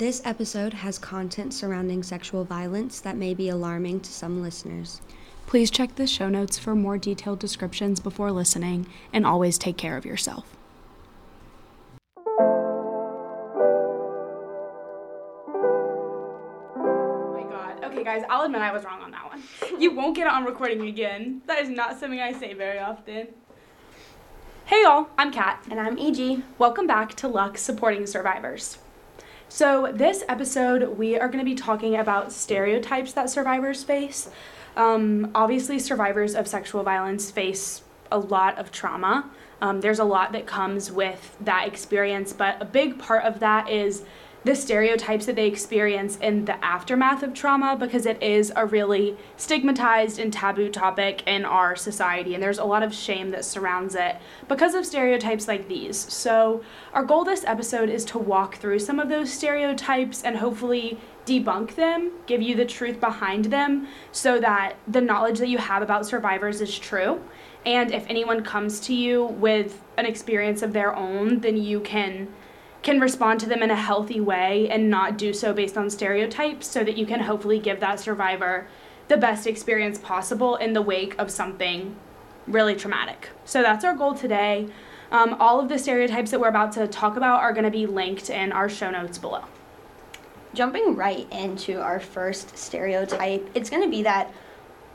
This episode has content surrounding sexual violence that may be alarming to some listeners. Please check the show notes for more detailed descriptions before listening, and always take care of yourself. Oh my god. Okay, guys, I'll admit I was wrong on that one. You won't get it on recording again. That is not something I say very often. Hey y'all, I'm Kat. And I'm EG. Welcome back to Lux Supporting Survivors. So, this episode, we are going to be talking about stereotypes that survivors face. Um, obviously, survivors of sexual violence face a lot of trauma. Um, there's a lot that comes with that experience, but a big part of that is the stereotypes that they experience in the aftermath of trauma because it is a really stigmatized and taboo topic in our society and there's a lot of shame that surrounds it because of stereotypes like these. So, our goal this episode is to walk through some of those stereotypes and hopefully debunk them, give you the truth behind them so that the knowledge that you have about survivors is true. And if anyone comes to you with an experience of their own, then you can can respond to them in a healthy way and not do so based on stereotypes so that you can hopefully give that survivor the best experience possible in the wake of something really traumatic. So that's our goal today. Um, all of the stereotypes that we're about to talk about are going to be linked in our show notes below. Jumping right into our first stereotype, it's going to be that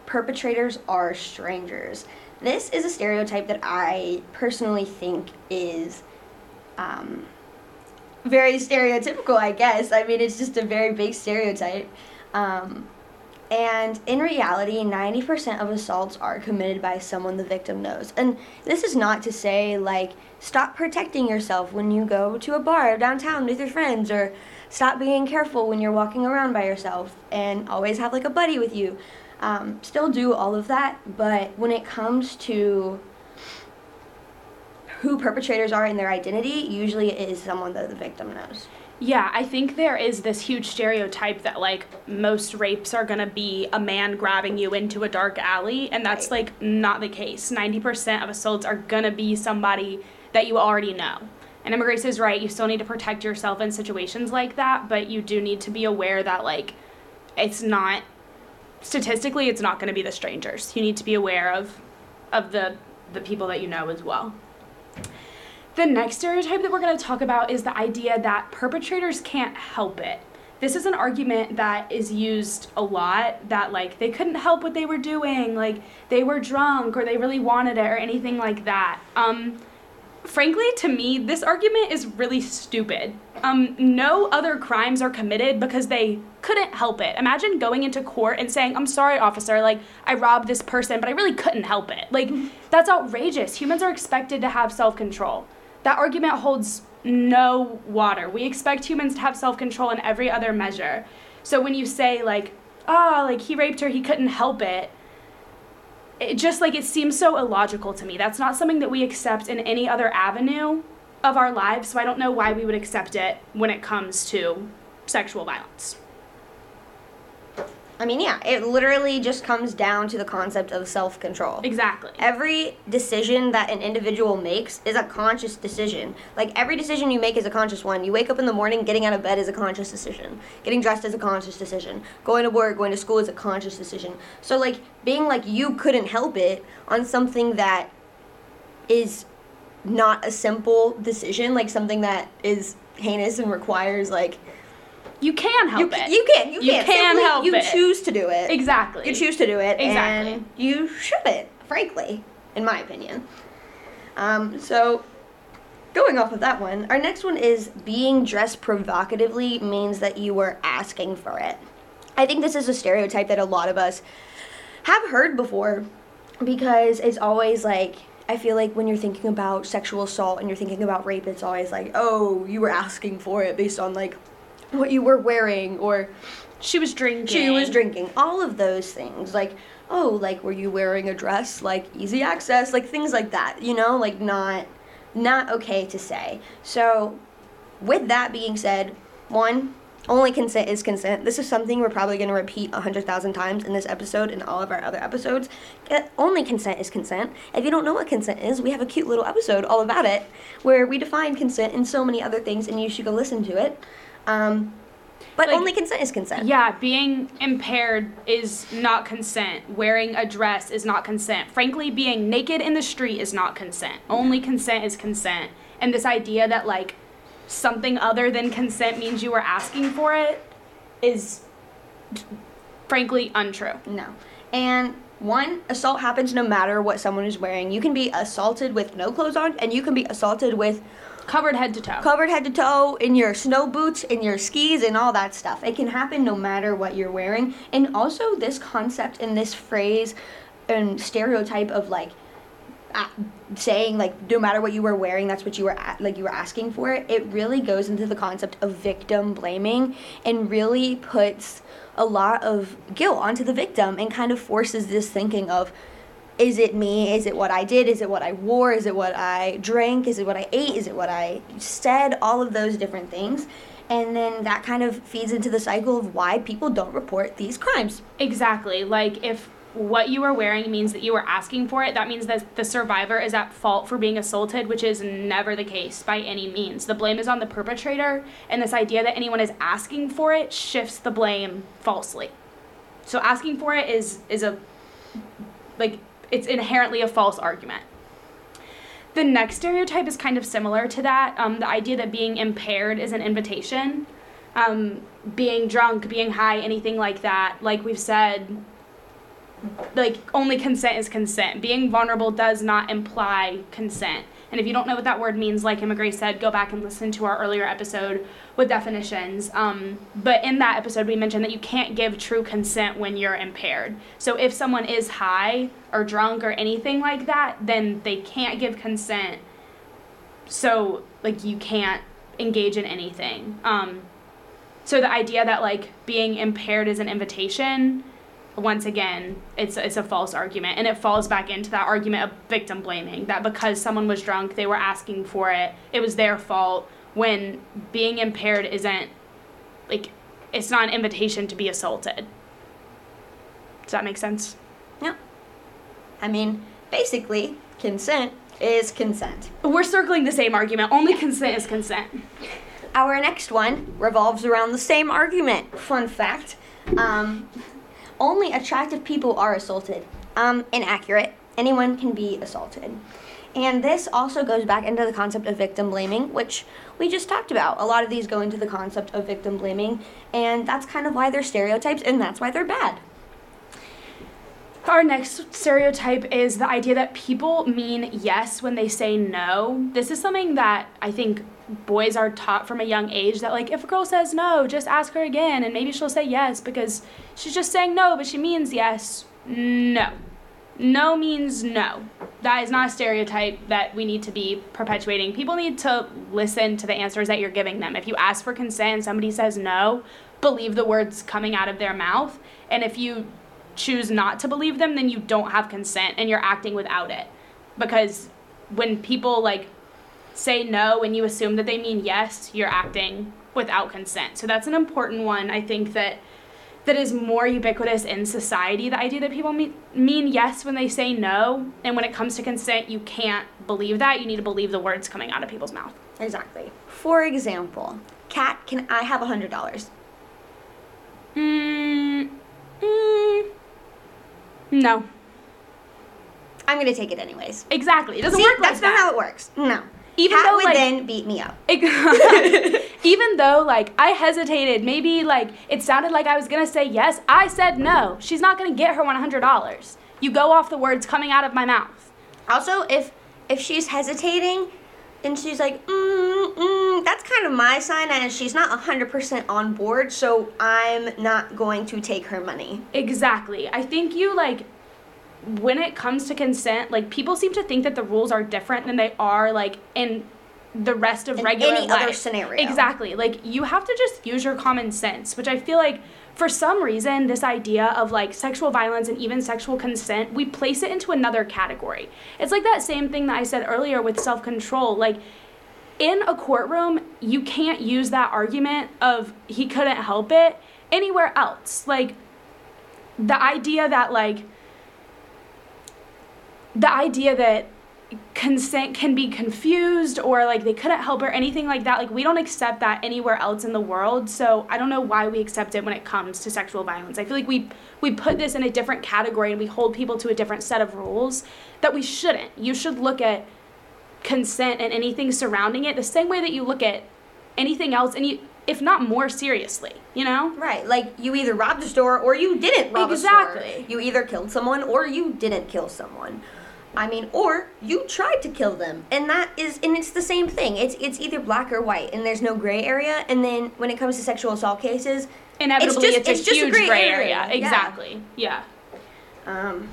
perpetrators are strangers. This is a stereotype that I personally think is um, very stereotypical, I guess. I mean, it's just a very big stereotype. Um, and in reality, 90% of assaults are committed by someone the victim knows. And this is not to say, like, stop protecting yourself when you go to a bar downtown with your friends, or stop being careful when you're walking around by yourself, and always have, like, a buddy with you. Um, still do all of that, but when it comes to who perpetrators are and their identity, usually it is someone that the victim knows. Yeah, I think there is this huge stereotype that like most rapes are gonna be a man grabbing you into a dark alley, and that's Right. like not the case. 90% of assaults are gonna be somebody that you already know. And Emma Grace is right, you still need to protect yourself in situations like that, but you do need to be aware that like it's not statistically it's not gonna be the strangers. You need to be aware of of the the people that you know as well. The next stereotype that we're going to talk about is the idea that perpetrators can't help it. This is an argument that is used a lot that, like, they couldn't help what they were doing, like, they were drunk or they really wanted it or anything like that. Um, frankly, to me, this argument is really stupid. Um, no other crimes are committed because they couldn't help it. Imagine going into court and saying, I'm sorry, officer, like, I robbed this person, but I really couldn't help it. Like, that's outrageous. Humans are expected to have self control. That argument holds no water. We expect humans to have self control in every other measure. So when you say, like, oh, like, he raped her, he couldn't help it, it just like it seems so illogical to me. That's not something that we accept in any other avenue of our lives, so I don't know why we would accept it when it comes to sexual violence. I mean, yeah, it literally just comes down to the concept of self control. Exactly. Every decision that an individual makes is a conscious decision. Like every decision you make is a conscious one. You wake up in the morning, getting out of bed is a conscious decision. Getting dressed is a conscious decision. Going to work, going to school is a conscious decision. So like being like you couldn't help it on something that is not a simple decision, like something that is heinous and requires like You can help you, it. you can you, can. You can can Simply, help you it. You choose to do it. exactly. You choose to do it, Exactly. and you shouldn't, frankly, in my opinion. Um, so, going off of that one, our next one is being dressed provocatively means that you were asking for it. I think this is a stereotype that a lot of us have heard before because it's always like, I feel like when you're thinking about sexual assault and you're thinking about rape, it's always like, oh, you were asking for it based on like what you were wearing or She was drinking. she was drinking. all of those things like oh like were you wearing a dress like easy access like things like that you know like not not okay to say. So with that being said one only consent is consent. This is something we're probably going to repeat a hundred thousand times in this episode and all of our other episodes. Only consent is consent. If you don't know what consent is we have a cute little episode all about it where we define consent and so many other things and you should go listen to it um, But Like- only consent is consent. Yeah, being impaired is not consent. Wearing a dress is not consent. Frankly, being naked in the street is not consent. Only consent is consent. And this idea that like something other than consent means you were asking for it is frankly untrue. No. And one, assault happens no matter what someone is wearing. You can be assaulted with no clothes on, and you can be assaulted with Covered head to toe. covered head to toe in your snow boots, in your skis, and all that stuff. It can happen no matter what you're wearing. And also, this concept and this phrase and stereotype of like saying like no matter what you were wearing that's what you were a- like you were asking for it really goes into the concept of victim blaming and really puts a lot of guilt onto the victim and kind of forces this thinking of is it me? Is it what i did? Is it what i wore? Is it what i drank? Is it what i ate? Is it what i said? All of those different things. And then that kind of feeds into the cycle of why people don't report these crimes. Exactly. Like if what you were wearing means that you were asking for it, that means that the survivor is at fault for being assaulted, which is never the case by any means. The blame is on the perpetrator, and this idea that anyone is asking for it shifts the blame falsely. So asking for it is is a like it's inherently a false argument. The next stereotype is kind of similar to that. Um, the idea that being impaired is an invitation. Um, being drunk, being high, anything like that. Like we've said, like only consent is consent. Being vulnerable does not imply consent. And if you don't know what that word means, like Emma Grace said, go back and listen to our earlier episode with definitions. Um, but in that episode, we mentioned that you can't give true consent when you're impaired. So if someone is high or drunk or anything like that, then they can't give consent. So like you can't engage in anything. Um, so the idea that like being impaired is an invitation once again it's it's a false argument and it falls back into that argument of victim blaming that because someone was drunk they were asking for it it was their fault when being impaired isn't like it's not an invitation to be assaulted. Does that make sense? Yeah. I mean basically consent is consent. We're circling the same argument. Only consent is consent. Our next one revolves around the same argument. Fun fact um, only attractive people are assaulted. Um, inaccurate. Anyone can be assaulted. And this also goes back into the concept of victim blaming, which we just talked about. A lot of these go into the concept of victim blaming, and that's kind of why they're stereotypes, and that's why they're bad. Our next stereotype is the idea that people mean yes when they say no. This is something that I think boys are taught from a young age that, like, if a girl says no, just ask her again and maybe she'll say yes because she's just saying no, but she means yes. No. No means no. That is not a stereotype that we need to be perpetuating. People need to listen to the answers that you're giving them. If you ask for consent and somebody says no, believe the words coming out of their mouth. And if you choose not to believe them, then you don't have consent and you're acting without it. Because when people like say no and you assume that they mean yes, you're acting without consent. So that's an important one. I think that that is more ubiquitous in society. The idea that people mean, mean yes when they say no, and when it comes to consent, you can't believe that. You need to believe the words coming out of people's mouth. Exactly. For example, Kat can I have a hundred dollars? Mm, mm, no, I'm gonna take it anyways. exactly. It doesn't See, work like that's that. not how it works. No. Even Kat though, would like- then beat me up. Even though, like, I hesitated, maybe, like, it sounded like I was gonna say yes, I said no. She's not gonna get her $100. You go off the words coming out of my mouth. Also, if if she's hesitating and she's like, mm, mm, that's kind of my sign, and she's not 100% on board, so I'm not going to take her money. Exactly. I think you, like, when it comes to consent, like, people seem to think that the rules are different than they are, like, in the rest of In regular any life. other scenario. Exactly. Like, you have to just use your common sense, which I feel like for some reason, this idea of like sexual violence and even sexual consent, we place it into another category. It's like that same thing that I said earlier with self control. Like, in a courtroom, you can't use that argument of he couldn't help it anywhere else. Like, the idea that, like, the idea that consent can be confused or like they couldn't help or anything like that. Like we don't accept that anywhere else in the world. So I don't know why we accept it when it comes to sexual violence. I feel like we we put this in a different category and we hold people to a different set of rules that we shouldn't. You should look at consent and anything surrounding it the same way that you look at anything else and you if not more seriously, you know? Right, like you either robbed a store or you didn't rob a store. Exactly. You either killed someone or you didn't kill someone. I mean, or you tried to kill them, and that is, and it's the same thing. It's it's either black or white, and there's no gray area. And then when it comes to sexual assault cases, Inevitably just- it's, it's a just a huge gray gray, area, area. Exactly. Yeah. um,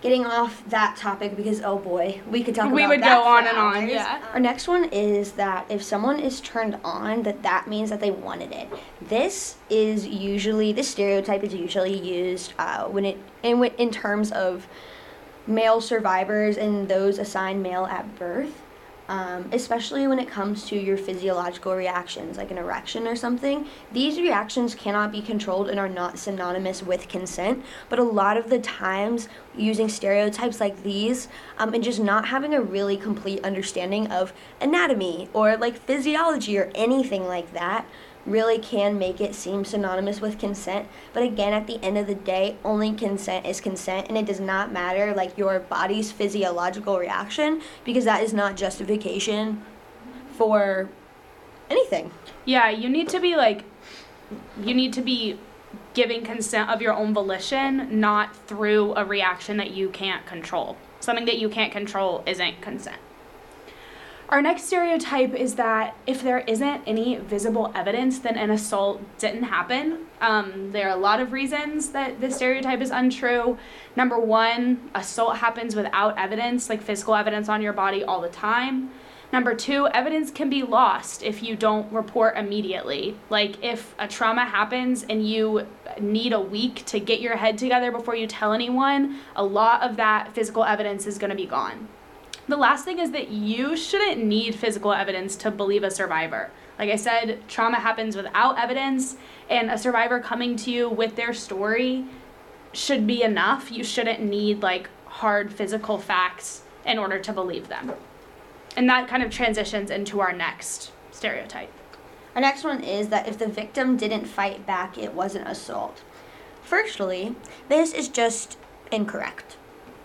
getting off that topic because oh boy, we could talk We would go on and on, yeah. Our next one is that if someone is turned on, that that means that they wanted it. This is usually this stereotype is usually used uh, when it in in terms of male survivors and those assigned male at birth. Um, especially when it comes to your physiological reactions, like an erection or something. These reactions cannot be controlled and are not synonymous with consent. But a lot of the times, using stereotypes like these um, and just not having a really complete understanding of anatomy or like physiology or anything like that really can make it seem synonymous with consent. But again, at the end of the day, only consent is consent, and it does not matter like your body's physiological reaction because that is not justification for anything. Yeah, you need to be like, you need to be giving consent of your own volition, not through a reaction that you can't control. Something that you can't control isn't consent. Our next stereotype is that if there isn't any visible evidence, then an assault didn't happen. Um, there are a lot of reasons that this stereotype is untrue. Number one, assault happens without evidence, like physical evidence on your body all the time. Number two, evidence can be lost if you don't report immediately. Like if a trauma happens and you need a week to get your head together before you tell anyone, a lot of that physical evidence is going to be gone. The last thing is that you shouldn't need physical evidence to believe a survivor. Like I said, trauma happens without evidence, and a survivor coming to you with their story should be enough. You shouldn't need like hard physical facts in order to believe them. And that kind of transitions into our next stereotype. Our next one is that if the victim didn't fight back, it wasn't assault. Firstly, this is just incorrect.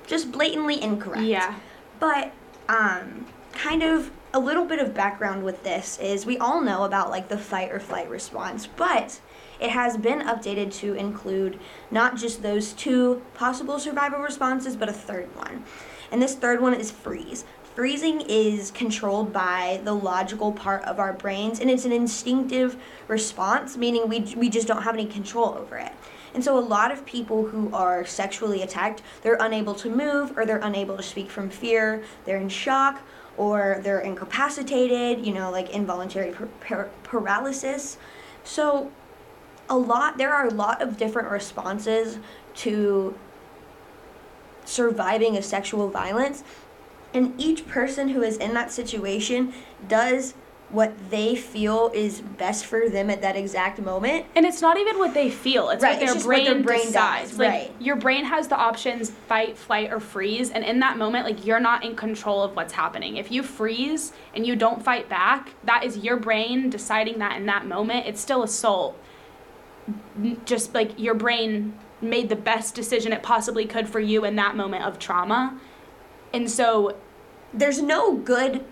Just blatantly incorrect. Yeah. But um kind of a little bit of background with this is we all know about like the fight or flight response, but it has been updated to include not just those two possible survival responses, but a third one. And this third one is freeze. Freezing is controlled by the logical part of our brains, and it's an instinctive response, meaning we, we just don't have any control over it. And so, a lot of people who are sexually attacked, they're unable to move or they're unable to speak from fear, they're in shock, or they're incapacitated, you know, like involuntary par- par- paralysis. So, a lot, there are a lot of different responses to surviving a sexual violence and each person who is in that situation does what they feel is best for them at that exact moment And it's not even what they feel. It's Right, what their it's just what brain, their brain decides. does, Like right. your brain has the options fight, flight, or freeze, and in that moment, like you're not in control of what's happening. If you freeze and you don't fight back, that is your brain deciding that in that moment. It's still assault. Just like your brain made the best decision it possibly could for you in that moment of trauma. And so there's no good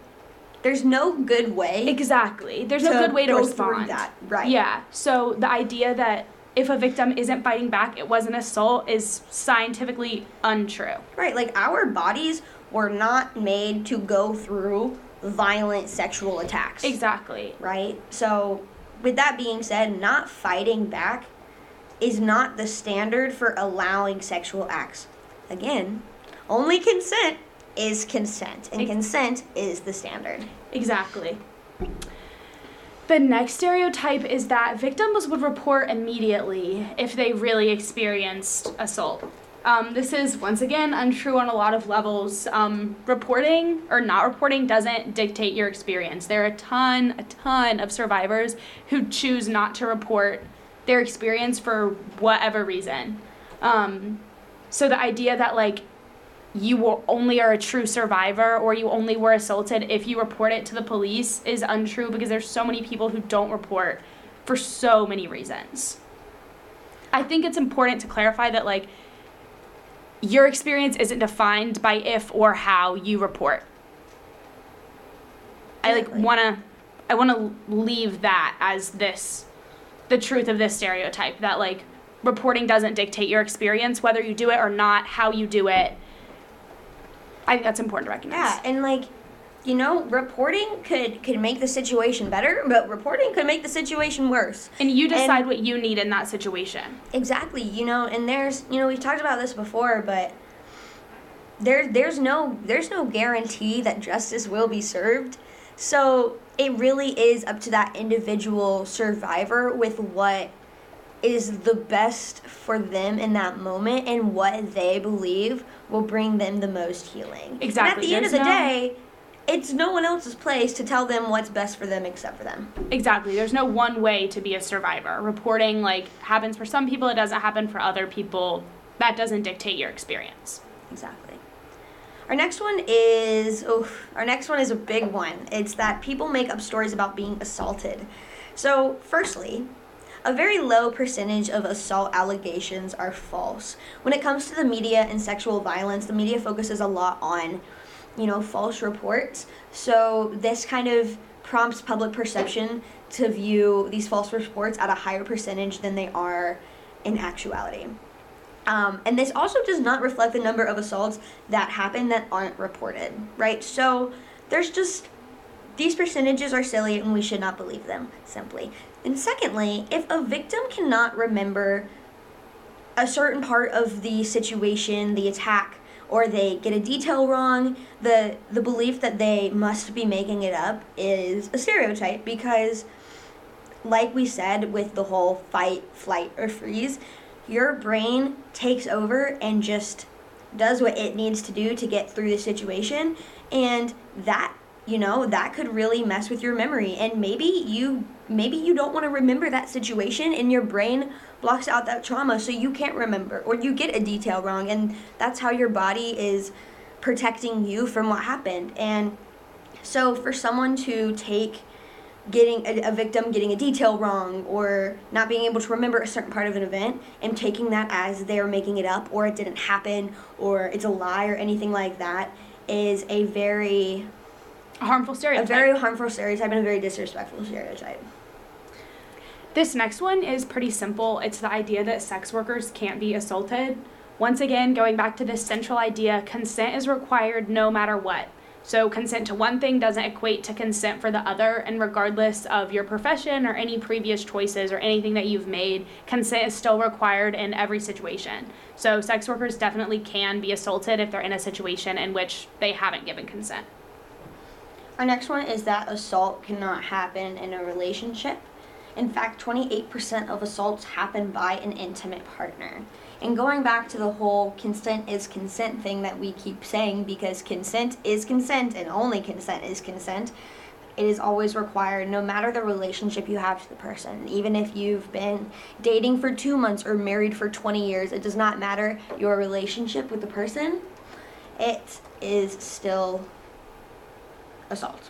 there's no good way Exactly. There's no good way to respond. that, right. Yeah. So the idea that if a victim isn't fighting back, it was an assault is scientifically untrue. right like our bodies were not made to go through violent sexual attacks Exactly. right so with that being said not fighting back is not the standard for allowing sexual acts again only consent is consent and Ex- consent is the standard Exactly. The next stereotype is that victims would report immediately if they really experienced assault. Um, this is once again untrue on a lot of levels. Um, reporting or not reporting doesn't dictate your experience. There are a ton, a ton of survivors who choose not to report their experience for whatever reason. Um, so the idea that like you only are a true survivor or you only were assaulted if you report it to the police is untrue because there's so many people who don't report for so many reasons. I think it's important to clarify that like your experience isn't defined by if or how you report. I like want to I want to leave that as this the truth of this stereotype that like reporting doesn't dictate your experience whether you do it or not, how you do it. I think that's important to recognize. Yeah, and like, you know, reporting could could make the situation better, but reporting could make the situation worse. And you decide And- what you need in that situation. Exactly, you know, and there's, you know, we've talked about this before, but there there's no there's no guarantee that justice will be served. So, it really is up to that individual survivor with what is the best for them in that moment and what they believe will bring them the most healing. And Exactly, at the end of the no- day, it's no one else's place to tell them what's best for them except for them. Exactly. There's no one way to be a survivor. Reporting like happens for some people, it doesn't happen for other people. That doesn't dictate your experience. Exactly. Our next one is oh, our next one is a big one. It's that people make up stories about being assaulted. So, firstly, a very low percentage of assault allegations are false. When it comes to the media and sexual violence, the media focuses a lot on, you know, false reports. So, this kind of prompts public perception to view these false reports at a higher percentage than they are in actuality. Um, and this also does not reflect the number of assaults that happen that aren't reported, right? So there's just these percentages are silly and we should not believe them simply. And secondly, if a victim cannot remember a certain part of the situation, the attack, or they get a detail wrong, the the belief that they must be making it up is a stereotype because like we said with the whole fight, flight, or freeze, your brain takes over and just does what it needs to do to get through the situation. And that, you know, that could really mess with your memory. And maybe you maybe you don't want to remember that situation and your brain blocks out that trauma so you can't remember or you get a detail wrong and that's how your body is protecting you from what happened. And so for someone to take getting a, a victim getting a detail wrong or not being able to remember a certain part of an event and taking that as they're making it up or it didn't happen or it's a lie or anything like that is a very A harmful stereotype. a very harmful stereotype and a very disrespectful stereotype. This next one is pretty simple. It's the idea that sex workers can't be assaulted. Once again, going back to this central idea, consent is required no matter what. So, consent to one thing doesn't equate to consent for the other, and regardless of your profession or any previous choices or anything that you've made, consent is still required in every situation. So, sex workers definitely can be assaulted if they're in a situation in which they haven't given consent. Our next one is that assault cannot happen in a relationship. In fact, 28% of assaults happen by an intimate partner. And going back to the whole consent is consent thing that we keep saying, because consent is consent and only consent is consent, it is always required no matter the relationship you have to the person. Even if you've been dating for two months or married for 20 years, it does not matter your relationship with the person, it is still assault.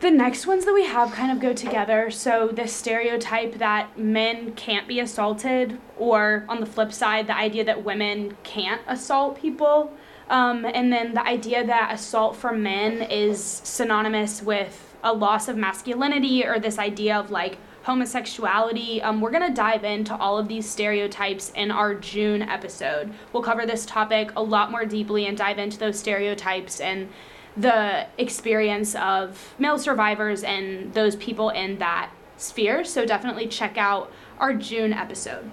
The next ones that we have kind of go together. So, this stereotype that men can't be assaulted, or on the flip side, the idea that women can't assault people. Um, and then the idea that assault for men is synonymous with a loss of masculinity, or this idea of like homosexuality. Um, we're going to dive into all of these stereotypes in our June episode. We'll cover this topic a lot more deeply and dive into those stereotypes and the experience of male survivors and those people in that sphere. So definitely check out our June episode.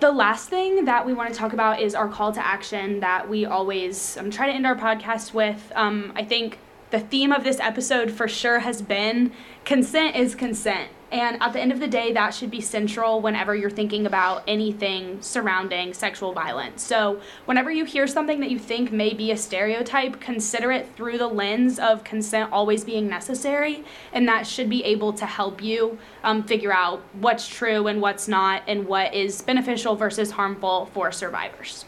The last thing that we want to talk about is our call to action that we always um, try to end our podcast with. Um, I think the theme of this episode for sure has been consent is consent. And at the end of the day, that should be central whenever you're thinking about anything surrounding sexual violence. So, whenever you hear something that you think may be a stereotype, consider it through the lens of consent always being necessary. And that should be able to help you um, figure out what's true and what's not, and what is beneficial versus harmful for survivors.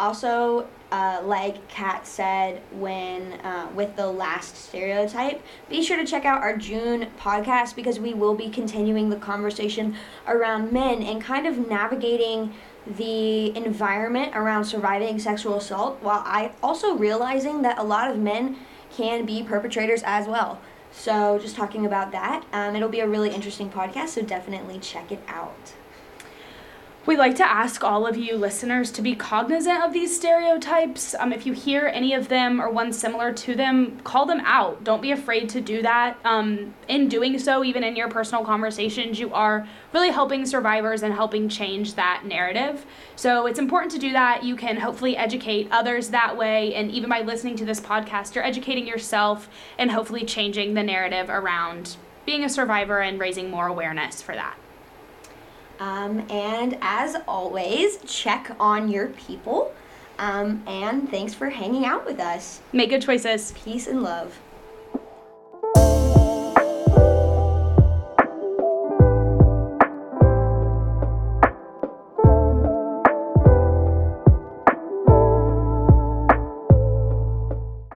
Also, uh, like Kat said when uh, with the last stereotype, be sure to check out our June podcast because we will be continuing the conversation around men and kind of navigating the environment around surviving sexual assault while I also realizing that a lot of men can be perpetrators as well. So, just talking about that. Um, it'll be a really interesting podcast, so definitely check it out. We like to ask all of you listeners to be cognizant of these stereotypes. Um, if you hear any of them or one similar to them, call them out. Don't be afraid to do that. Um, in doing so, even in your personal conversations, you are really helping survivors and helping change that narrative. So it's important to do that. You can hopefully educate others that way. And even by listening to this podcast, you're educating yourself and hopefully changing the narrative around being a survivor and raising more awareness for that. Um, and as always, check on your people. Um, and thanks for hanging out with us. Make good choices. Peace and love.